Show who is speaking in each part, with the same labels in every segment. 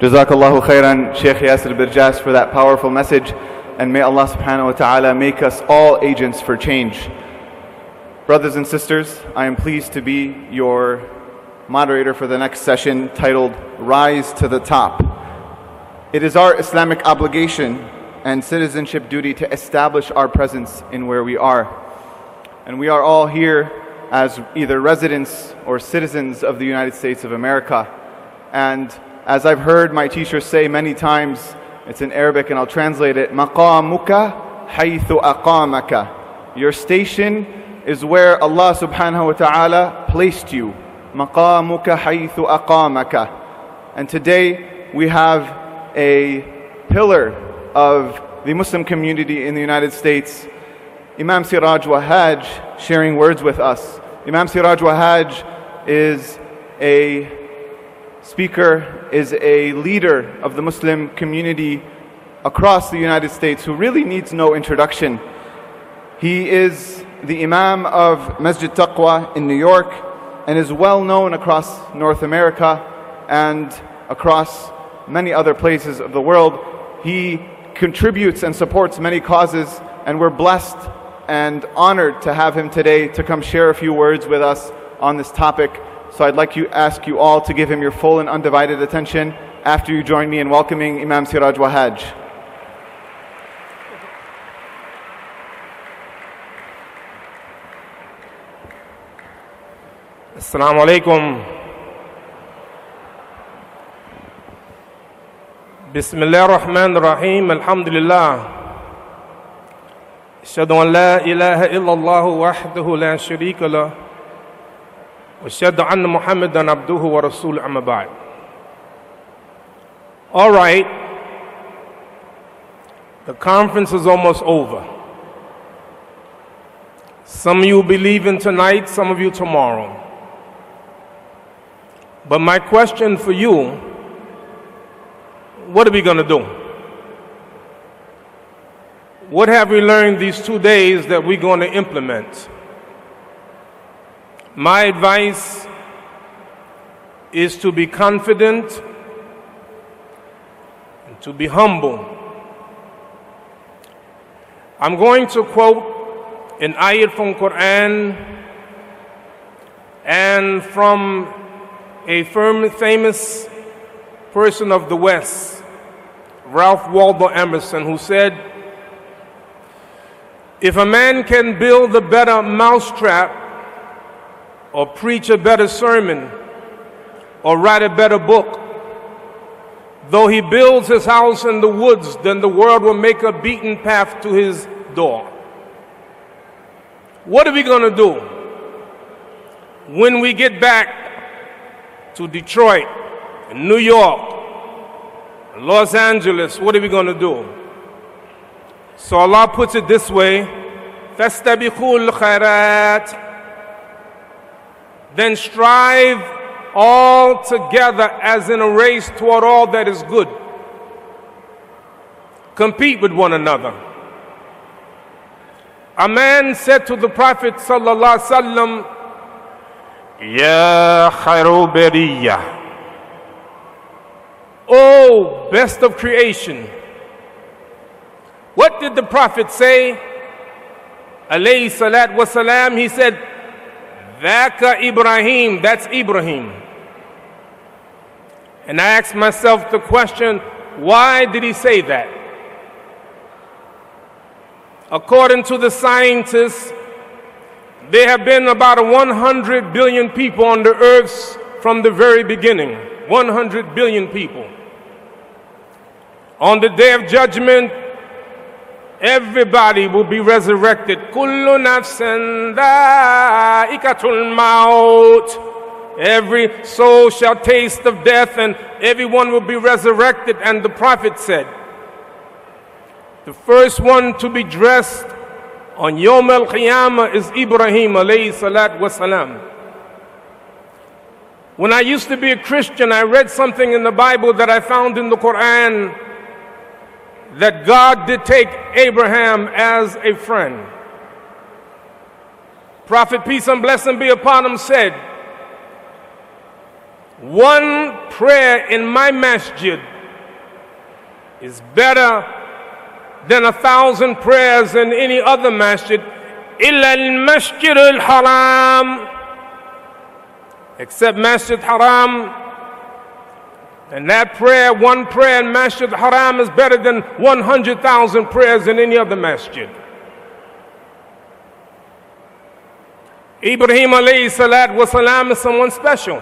Speaker 1: Jazakallahu khairan, Sheikh Yasir Birjas, for that powerful message. And may Allah subhanahu wa ta'ala make us all agents for change. Brothers and sisters, I am pleased to be your moderator for the next session titled Rise to the Top. It is our Islamic obligation and citizenship duty to establish our presence in where we are. And we are all here as either residents or citizens of the United States of America. And as I've heard my teacher say many times, it's in Arabic and I'll translate it مقامك حيث أقامك Your station is where Allah subhanahu wa ta'ala placed you. مقامك حيث أقامك And today we have a pillar of the Muslim community in the United States, Imam Siraj Wahaj, sharing words with us. Imam Siraj Wahaj is a speaker, is a leader of the Muslim community across the United States who really needs no introduction. He is the Imam of Masjid Taqwa in New York and is well known across North America and across many other places of the world. He contributes and supports many causes, and we're blessed and honored to have him today to come share a few words with us on this topic. So I'd like to ask you all to give him your full and undivided attention after you join me in welcoming Imam Siraj Wahaj.
Speaker 2: Assalamu alaikum. Bismillah ar-Rahman ar-Rahim. Alhamdulillah. أشهد أن لا إله إلا الله وحده لا شريك وأشهد أن محمدا عبده ورسوله أما بعد All right, the conference is almost over. Some of you will be leaving tonight, some of you tomorrow. But my question for you what are we going to do? What have we learned these two days that we're going to implement? My advice is to be confident and to be humble. I'm going to quote an ayat from Quran and from a firm, famous person of the West, Ralph Waldo Emerson, who said, If a man can build a better mousetrap, or preach a better sermon, or write a better book, though he builds his house in the woods, then the world will make a beaten path to his door. What are we going to do when we get back to Detroit, New York, Los Angeles, what are we going to do? So Allah puts it this way فَاسْتَبِقُوا الْخَيْرَاتِ then strive all together as in a race toward all that is good. Compete with one another. A man said to the Prophet sallallahu alaihi wasallam, Ya Khairuberiya. Oh, best of creation. What did the Prophet say? Alayhi salat wasalam. He said, Dhaka Ibrahim. That's Ibrahim. And I asked myself the question, why did he say that? According to the scientists, there have been about 100 billion people on the earth from the very beginning. 100 billion people. On the day of judgment, everybody will be resurrected. Kullu nafsin ikatul maut. Every soul shall taste of death, and everyone will be resurrected. And the prophet said, The first one to be dressed on Yom Al Qiyamah is Ibrahim alayhi salat wasalam. When I used to be a Christian, I read something in the Bible that I found in the Quran that God did take Abraham as a friend. Prophet, peace and blessing be upon him, said, One prayer in my masjid is better than a thousand prayers in any other masjid. إلا المسجد الحرام except Masjid Haram. and that prayer, one prayer in Masjid Haram is better than 100,000 prayers in any other masjid. Ibrahim alayhi salat was salam is someone special.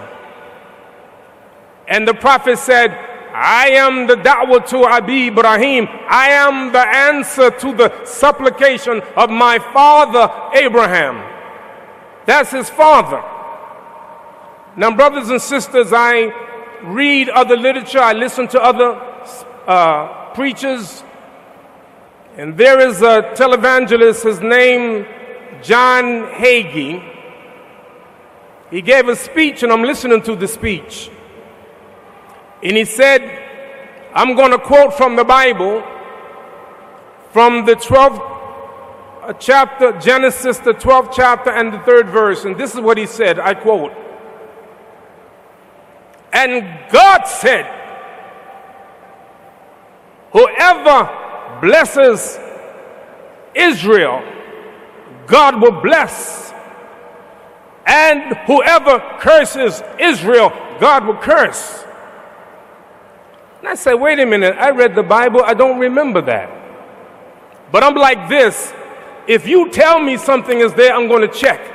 Speaker 2: And the Prophet said, I am the da'wah to Abi Ibrahim. I am the answer to the supplication of my father Abraham. That's his father. Now, brothers and sisters, I read other literature, I listen to other uh, preachers, and there is a televangelist, his name John Hagee. He gave a speech, and I'm listening to the speech. And he said, I'm going to quote from the Bible, from the 12th uh, chapter, Genesis, the 12th chapter, and the third verse. And this is what he said I quote. And God said, Whoever blesses Israel, God will bless. And whoever curses Israel, God will curse. And I said, wait a minute, I read the Bible, I don't remember that. But I'm like this if you tell me something is there, I'm going to check.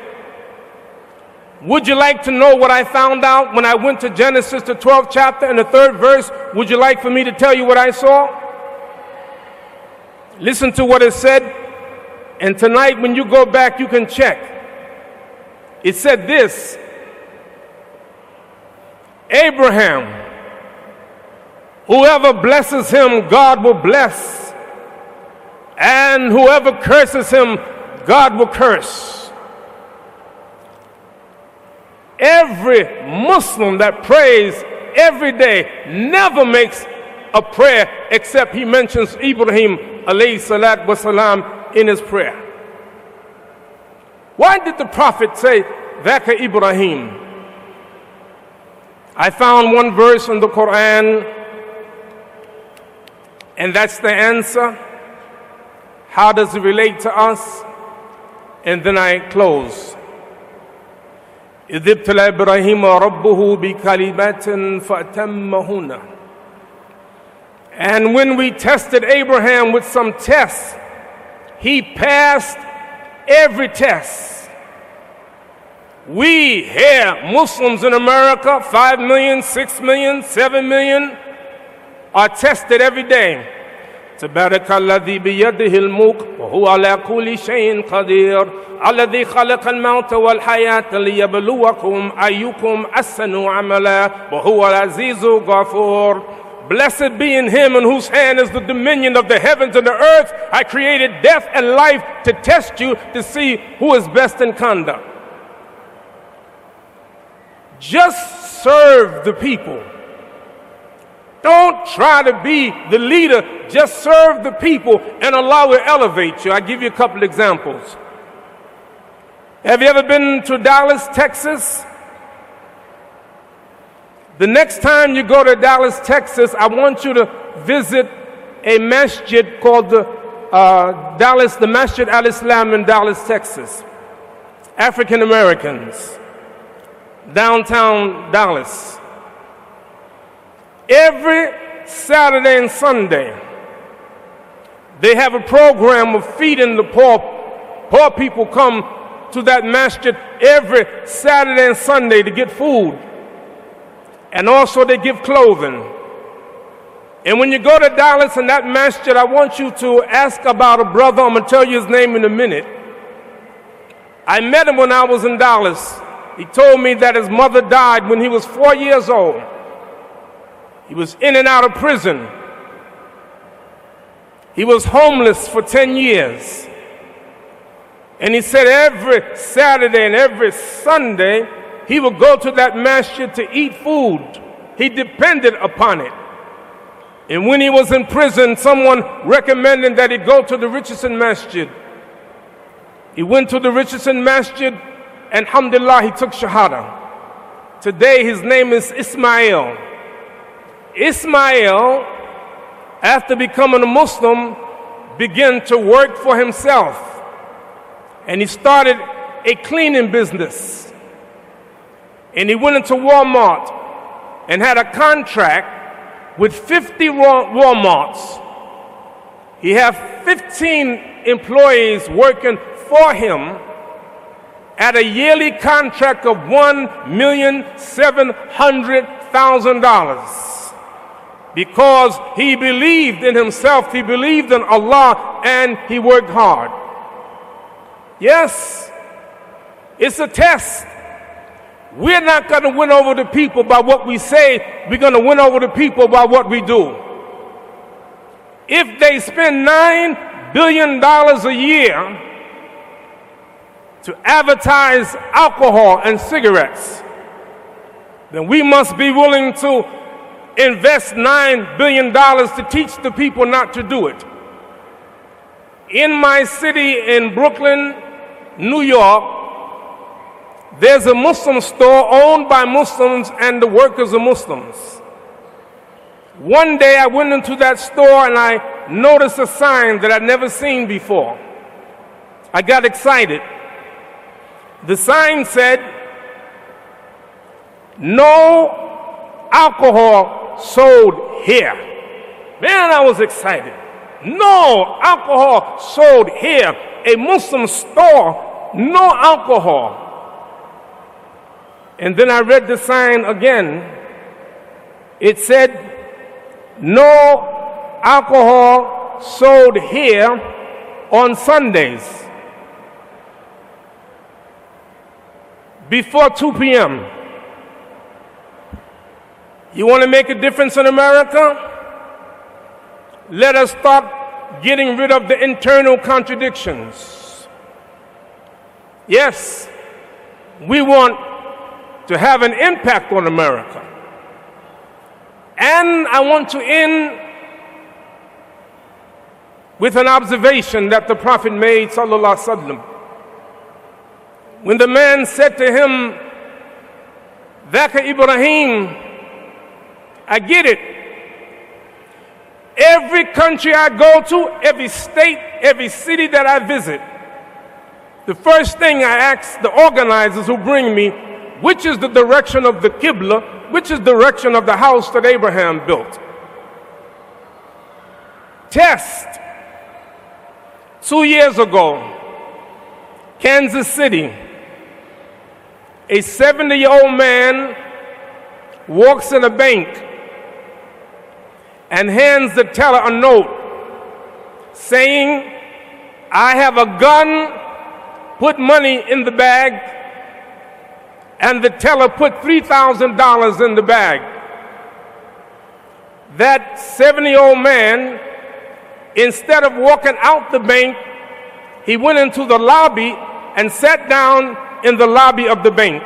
Speaker 2: Would you like to know what I found out when I went to Genesis, the 12th chapter and the third verse? Would you like for me to tell you what I saw? Listen to what it said. And tonight, when you go back, you can check. It said this Abraham, whoever blesses him, God will bless. And whoever curses him, God will curse. Every Muslim that prays every day never makes a prayer except he mentions Ibrahim alayhi salat wasalam in his prayer. Why did the Prophet say, Dhaka Ibrahim? I found one verse in the Quran, and that's the answer. How does it relate to us? And then I close. إذ ابتلى إبراهيم ربه بكلمات فأتمهن And when we tested Abraham with some tests, he passed every test. We here, Muslims in America, 5 million, 6 million, 7 million, are tested every day. تبارك الذي بيده الملك وهو على كل شيء قدير الذي خلق الموت والحياة ليبلوكم أيكم أحسن عملا وهو العزيز الغفور Blessed be in him in whose hand is the dominion of the heavens and the earth. I created death and life to test you to see who is best in conduct. Just serve the people. Don't try to be the leader. Just serve the people and Allah will elevate you. i give you a couple examples. Have you ever been to Dallas, Texas? The next time you go to Dallas, Texas, I want you to visit a masjid called the uh, Dallas, the Masjid al Islam in Dallas, Texas. African Americans, downtown Dallas. Every Saturday and Sunday, they have a program of feeding the poor. Poor people come to that masjid every Saturday and Sunday to get food. And also they give clothing. And when you go to Dallas and that masjid, I want you to ask about a brother. I'm going to tell you his name in a minute. I met him when I was in Dallas. He told me that his mother died when he was four years old. He was in and out of prison. He was homeless for 10 years. And he said every Saturday and every Sunday, he would go to that masjid to eat food. He depended upon it. And when he was in prison, someone recommended that he go to the Richardson Masjid. He went to the Richardson Masjid, and alhamdulillah, he took Shahada. Today his name is Ismail. Ismail, after becoming a Muslim, began to work for himself. And he started a cleaning business. And he went into Walmart and had a contract with 50 Walmarts. He had 15 employees working for him at a yearly contract of $1,700,000 because he believed in himself, he believed in Allah, and he worked hard. Yes, it's a test. We're not going to win over the people by what we say, we're going to win over the people by what we do. If they spend $9 billion a year to advertise alcohol and cigarettes, then we must be willing to invest $9 billion to teach the people not to do it. In my city in Brooklyn, New York, there's a Muslim store owned by Muslims and the workers are Muslims. One day I went into that store and I noticed a sign that I'd never seen before. I got excited. The sign said, No alcohol sold here. Man, I was excited. No alcohol sold here. A Muslim store, no alcohol. And then I read the sign again. It said, No alcohol sold here on Sundays. before 2 p.m. You want to make a difference in America? Let us start getting rid of the internal contradictions. Yes, we want to have an impact on America. And I want to end with an observation that the Prophet made, sallallahu alaihi wasallam. When the man said to him, Dhaka Ibrahim, I get it. Every country I go to, every state, every city that I visit, the first thing I ask the organizers who bring me, which is the direction of the Qibla, which is the direction of the house that Abraham built. Test. Two years ago, Kansas City, a 70 year old man walks in a bank and hands the teller a note saying, I have a gun, put money in the bag, and the teller put $3,000 in the bag. That 70 year old man, instead of walking out the bank, he went into the lobby and sat down in the lobby of the bank.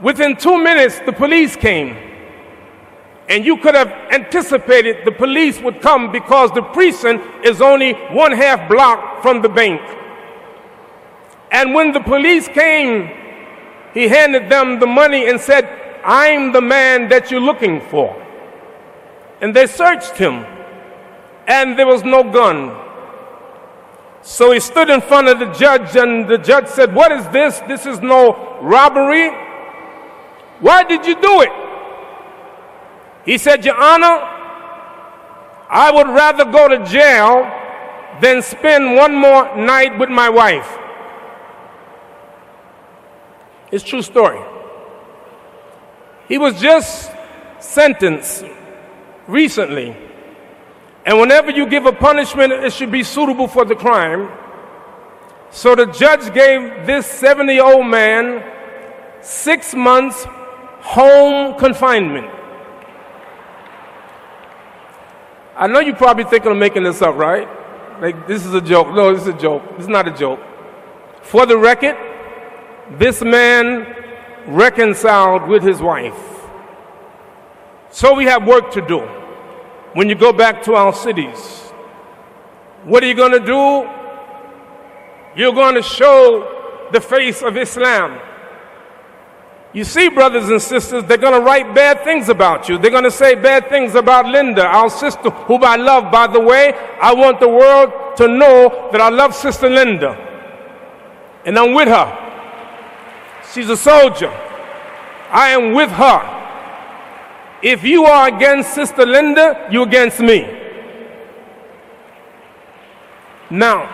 Speaker 2: Within two minutes, the police came. And you could have anticipated the police would come because the precinct is only one half block from the bank. And when the police came, he handed them the money and said, I'm the man that you're looking for. And they searched him, and there was no gun. So he stood in front of the judge, and the judge said, What is this? This is no robbery. Why did you do it? He said, Your Honor, I would rather go to jail than spend one more night with my wife. It's true story. He was just sentenced recently and whenever you give a punishment, it should be suitable for the crime. So the judge gave this 70 year old man six months home confinement. I know you're probably thinking of making this up, right? Like, this is a joke. No, this is a joke. This is not a joke. For the record, this man reconciled with his wife. So we have work to do when you go back to our cities. What are you going to do? You're going to show the face of Islam. You see, brothers and sisters, they're going to write bad things about you. They're going to say bad things about Linda, our sister, whom I love. By the way, I want the world to know that I love Sister Linda. And I'm with her. She's a soldier. I am with her. If you are against Sister Linda, you're against me. Now,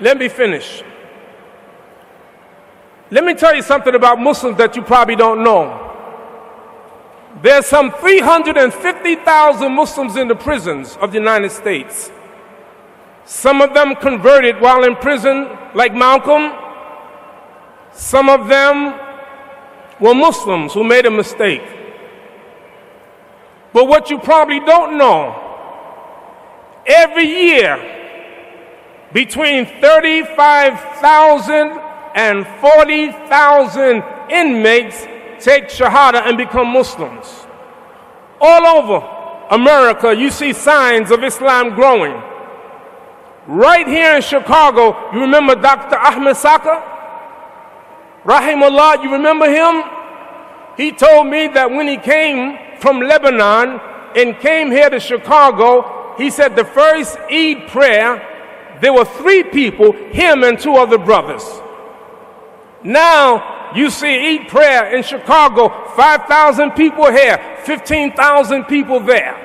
Speaker 2: let me finish. Let me tell you something about Muslims that you probably don't know. There's some 350,000 Muslims in the prisons of the United States. Some of them converted while in prison, like Malcolm. Some of them were Muslims who made a mistake. But what you probably don't know, every year, between 35,000 and 40,000 inmates take Shahada and become Muslims. All over America, you see signs of Islam growing. Right here in Chicago, you remember Dr. Ahmed Sakr? Rahimullah, you remember him? He told me that when he came from Lebanon and came here to Chicago, he said the first Eid prayer, there were three people, him and two other brothers. Now you see Eid Prayer in Chicago, 5,000 people here, 15,000 people there.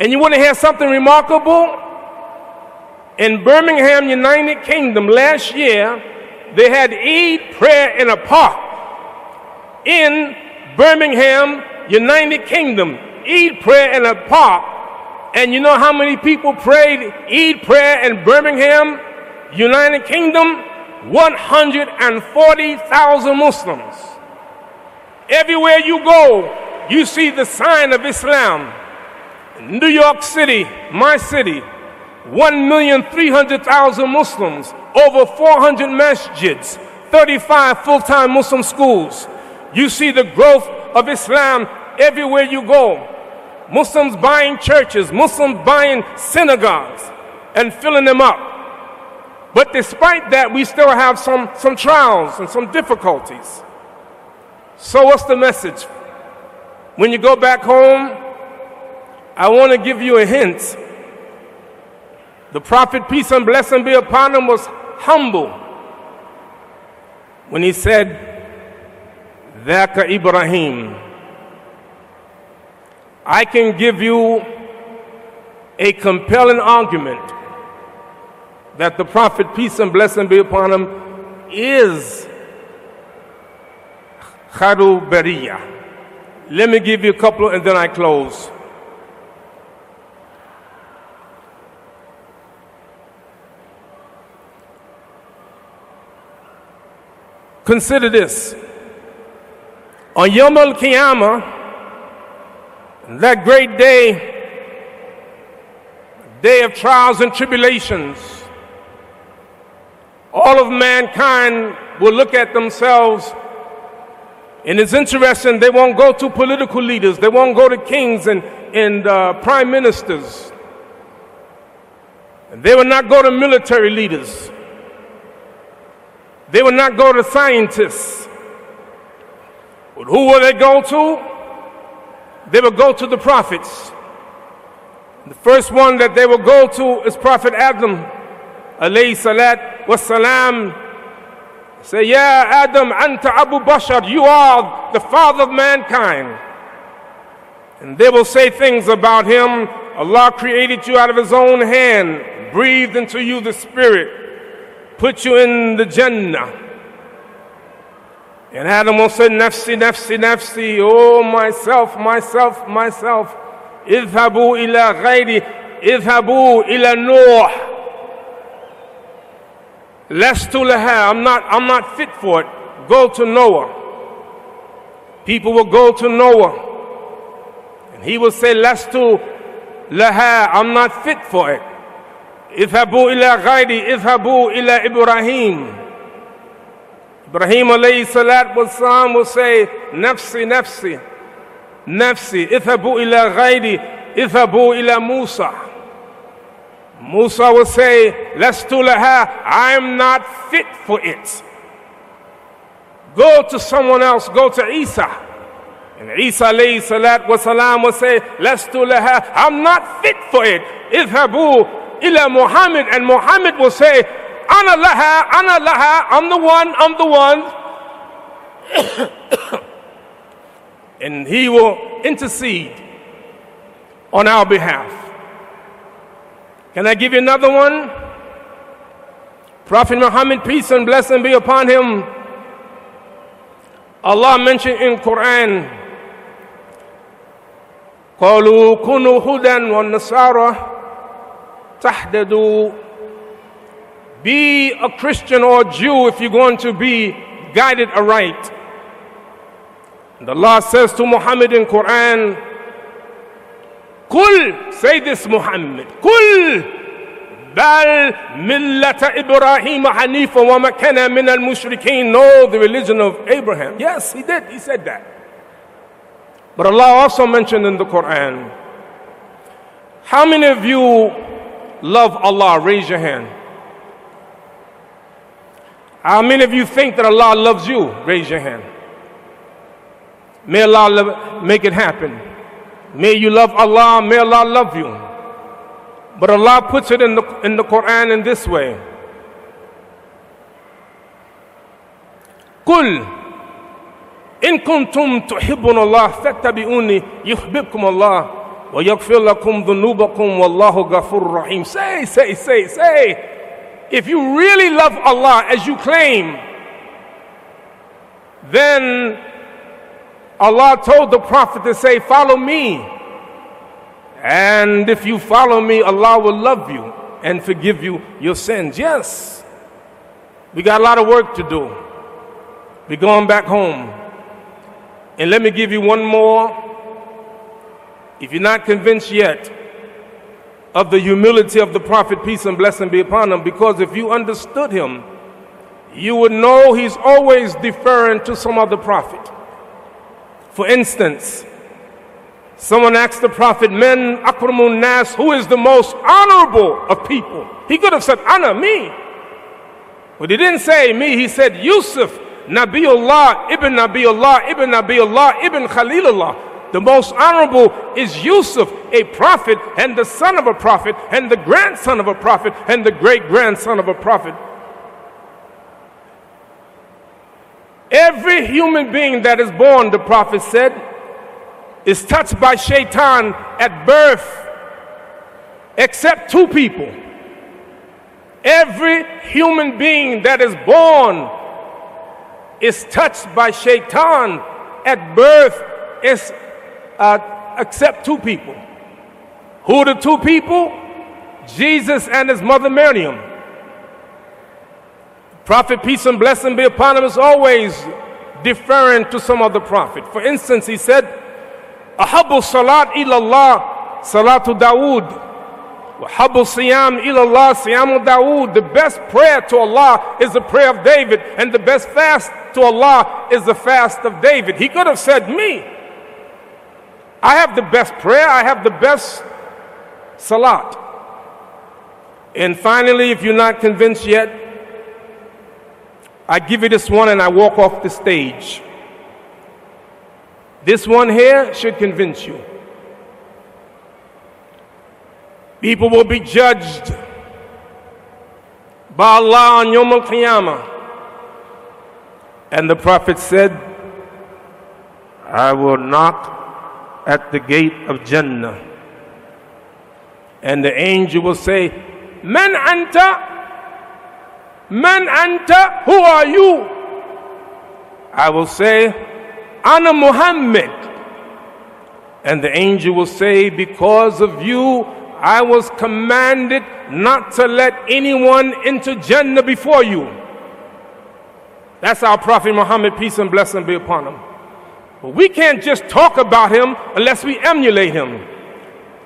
Speaker 2: And you want to hear something remarkable? In Birmingham, United Kingdom, last year, they had Eid prayer in a park. In Birmingham, United Kingdom, Eid prayer in a park. And you know how many people prayed Eid prayer in Birmingham, United Kingdom? 140,000 Muslims. Everywhere you go, you see the sign of Islam. New York City, my city, 1,300,000 Muslims, over 400 masjids, 35 full time Muslim schools. You see the growth of Islam everywhere you go. Muslims buying churches, Muslims buying synagogues and filling them up. But despite that, we still have some, some trials and some difficulties. So, what's the message? When you go back home, I want to give you a hint. The prophet, peace and blessing be upon him, was humble when he said, Dhaka Ibrahim. I can give you a compelling argument that the Prophet, peace and blessing be upon him, is Kharu Bariya. Let me give you a couple and then I close. Consider this. On Yom Al Qiyamah, that great day, day of trials and tribulations, all of mankind will look at themselves. And it's interesting, they won't go to political leaders, they won't go to kings and, and uh, prime ministers. And they will not go to military leaders. They will not go to scientists. But who will they go to? They will go to the prophets. The first one that they will go to is Prophet Adam alayhi salat wassalam, say, Yeah, Adam, anta Abu Bashar, you are the father of mankind. And they will say things about him. Allah created you out of his own hand, breathed into you the spirit, put you in the Jannah. And Adam will say, Nafsi, nafsi, nafsi, oh myself, myself, myself. Idhabu ila ghayri, idhabu ila Nuh. Lestu leha, I'm not, I'm not fit for it. Go to Noah. People will go to Noah. And he will say, Lestu Laha, I'm not fit for it. Ithabu ila ghairi, ithabu ila Ibrahim. Ibrahim alayhi salat was salam will say, Nafsi, nafsi, nafsi, ithabu ila ghairi, ithabu ila Musa. Musa will say, Lastu laha, I am not fit for it. go to someone else, go to Isa. And Isa salat salam will say, Lastu laha, I'm not fit for it. Idhabu ila Muhammad. And Muhammad will say, Ana laha, ana laha, I'm the one, I'm the one. and he will intercede on our behalf. Can I give you another one? Prophet Muhammad, peace and blessing be upon him. Allah mentioned in Quran, قالوا كونوا هدى والنصارى تحددوا Be a Christian or a Jew if you're going to be guided aright. And Allah says to Muhammad in Quran, Kul, say this Muhammad, bal millata Ibrahim hanifa wa makana min al mushrikeen. No, the religion of Abraham. Yes, he did. He said that. But Allah also mentioned in the Quran, how many of you love Allah? Raise your hand. How many of you think that Allah loves you? Raise your hand. May Allah make it happen. May you love Allah, may Allah love you. But Allah puts it in the, in the Quran in this way. قل إن كنتم تحبون الله فاتبعوني يحببكم الله ويغفر لكم ذنوبكم والله غفور رحيم Say, say, say, say. If you really love Allah as you claim, then Allah told the Prophet to say, Follow me. And if you follow me, Allah will love you and forgive you your sins. Yes, we got a lot of work to do. We're going back home. And let me give you one more. If you're not convinced yet of the humility of the Prophet, peace and blessing be upon him, because if you understood him, you would know he's always deferring to some other prophet. For instance, someone asked the Prophet, Men akramun nas, who is the most honorable of people? He could have said, Anna, me. But he didn't say me, he said Yusuf, Nabiullah, Ibn Nabiullah, Ibn Nabiullah, Ibn Khalilullah. The most honorable is Yusuf, a prophet and the son of a prophet and the grandson of a prophet and the great grandson of a prophet. Every human being that is born, the prophet said, is touched by shaitan at birth, except two people. Every human being that is born is touched by shaitan at birth, is, uh, except two people. Who are the two people? Jesus and his mother Miriam. Prophet, peace and blessing be upon him, is always deferring to some other prophet. For instance, he said, Ahabu salat ilallah, salatu Dawood. Wahabu siyam ilallah, siyamu Dawood. The best prayer to Allah is the prayer of David, and the best fast to Allah is the fast of David. He could have said, Me. I have the best prayer, I have the best salat. And finally, if you're not convinced yet, I give you this one and I walk off the stage. This one here should convince you. People will be judged by Allah on Yom Al Qiyamah. And the Prophet said, I will knock at the gate of Jannah. And the angel will say, Man anta Man anta, who are you? I will say, Anna Muhammad. And the angel will say, Because of you, I was commanded not to let anyone into Jannah before you. That's our Prophet Muhammad, peace and blessing be upon him. But we can't just talk about him unless we emulate him.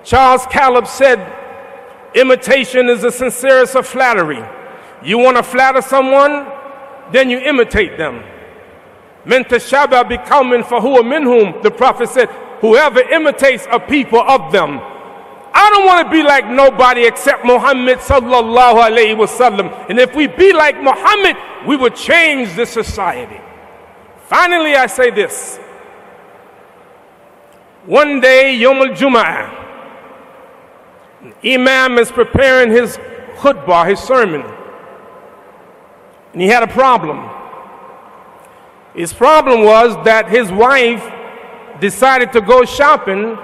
Speaker 2: Charles Caleb said, Imitation is the sincerest of flattery. You want to flatter someone? Then you imitate them. Men tashaba for who minhum, the Prophet said, whoever imitates a people of them. I don't want to be like nobody except Muhammad sallallahu alayhi wasallam. And if we be like Muhammad, we would change the society. Finally, I say this. One day, Yom al Jum'ah, Imam is preparing his khutbah, his sermon, and he had a problem. His problem was that his wife decided to go shopping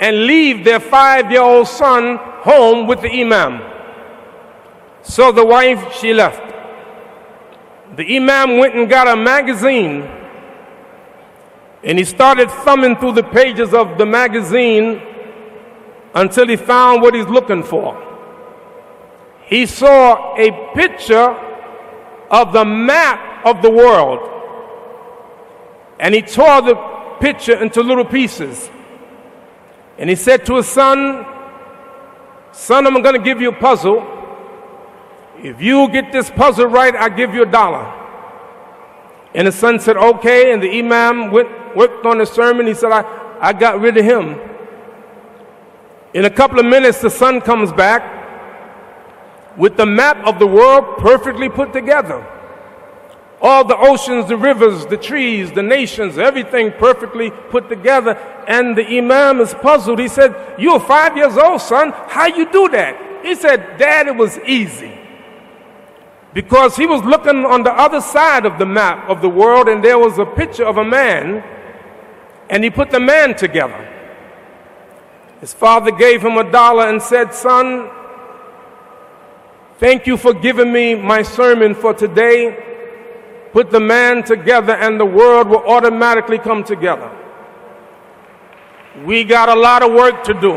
Speaker 2: and leave their five year old son home with the Imam. So the wife, she left. The Imam went and got a magazine and he started thumbing through the pages of the magazine until he found what he's looking for. He saw a picture of the map of the world and he tore the picture into little pieces. And he said to his son, Son, I'm going to give you a puzzle. If you get this puzzle right, I'll give you a dollar. And the son said, Okay. And the Imam went, worked on the sermon. He said, I, I got rid of him. In a couple of minutes, the son comes back with the map of the world perfectly put together. All the oceans, the rivers, the trees, the nations, everything perfectly put together. And the Imam is puzzled. He said, You're five years old, son. How you do that? He said, Dad, it was easy because he was looking on the other side of the map of the world and there was a picture of a man and he put the man together. His father gave him a dollar and said, Son, thank you for giving me my sermon for today. Put the man together and the world will automatically come together. We got a lot of work to do.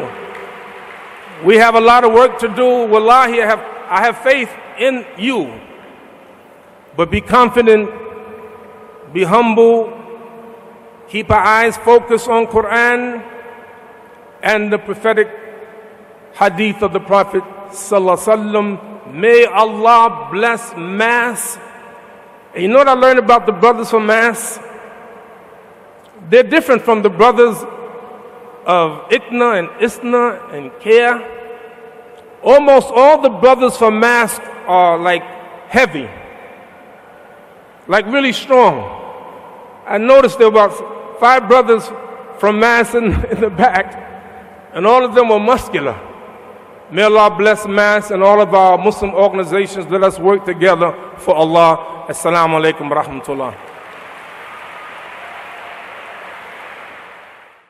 Speaker 2: We have a lot of work to do. Wallahi, I have, I have faith in you. But be confident, be humble, keep our eyes focused on Quran and the prophetic hadith of the Prophet sallallahu May Allah bless MAS. And you know what I learned about the brothers from MAS? They're different from the brothers of ICNA and ISNA and Kia. Almost all the brothers from MAS are like heavy like really strong. I noticed there were about five brothers from MAS in, in the back, and all of them were muscular. May Allah bless MAS and all of our Muslim organizations. Let us work together for Allah. Assalamu alaikum rahmatullah.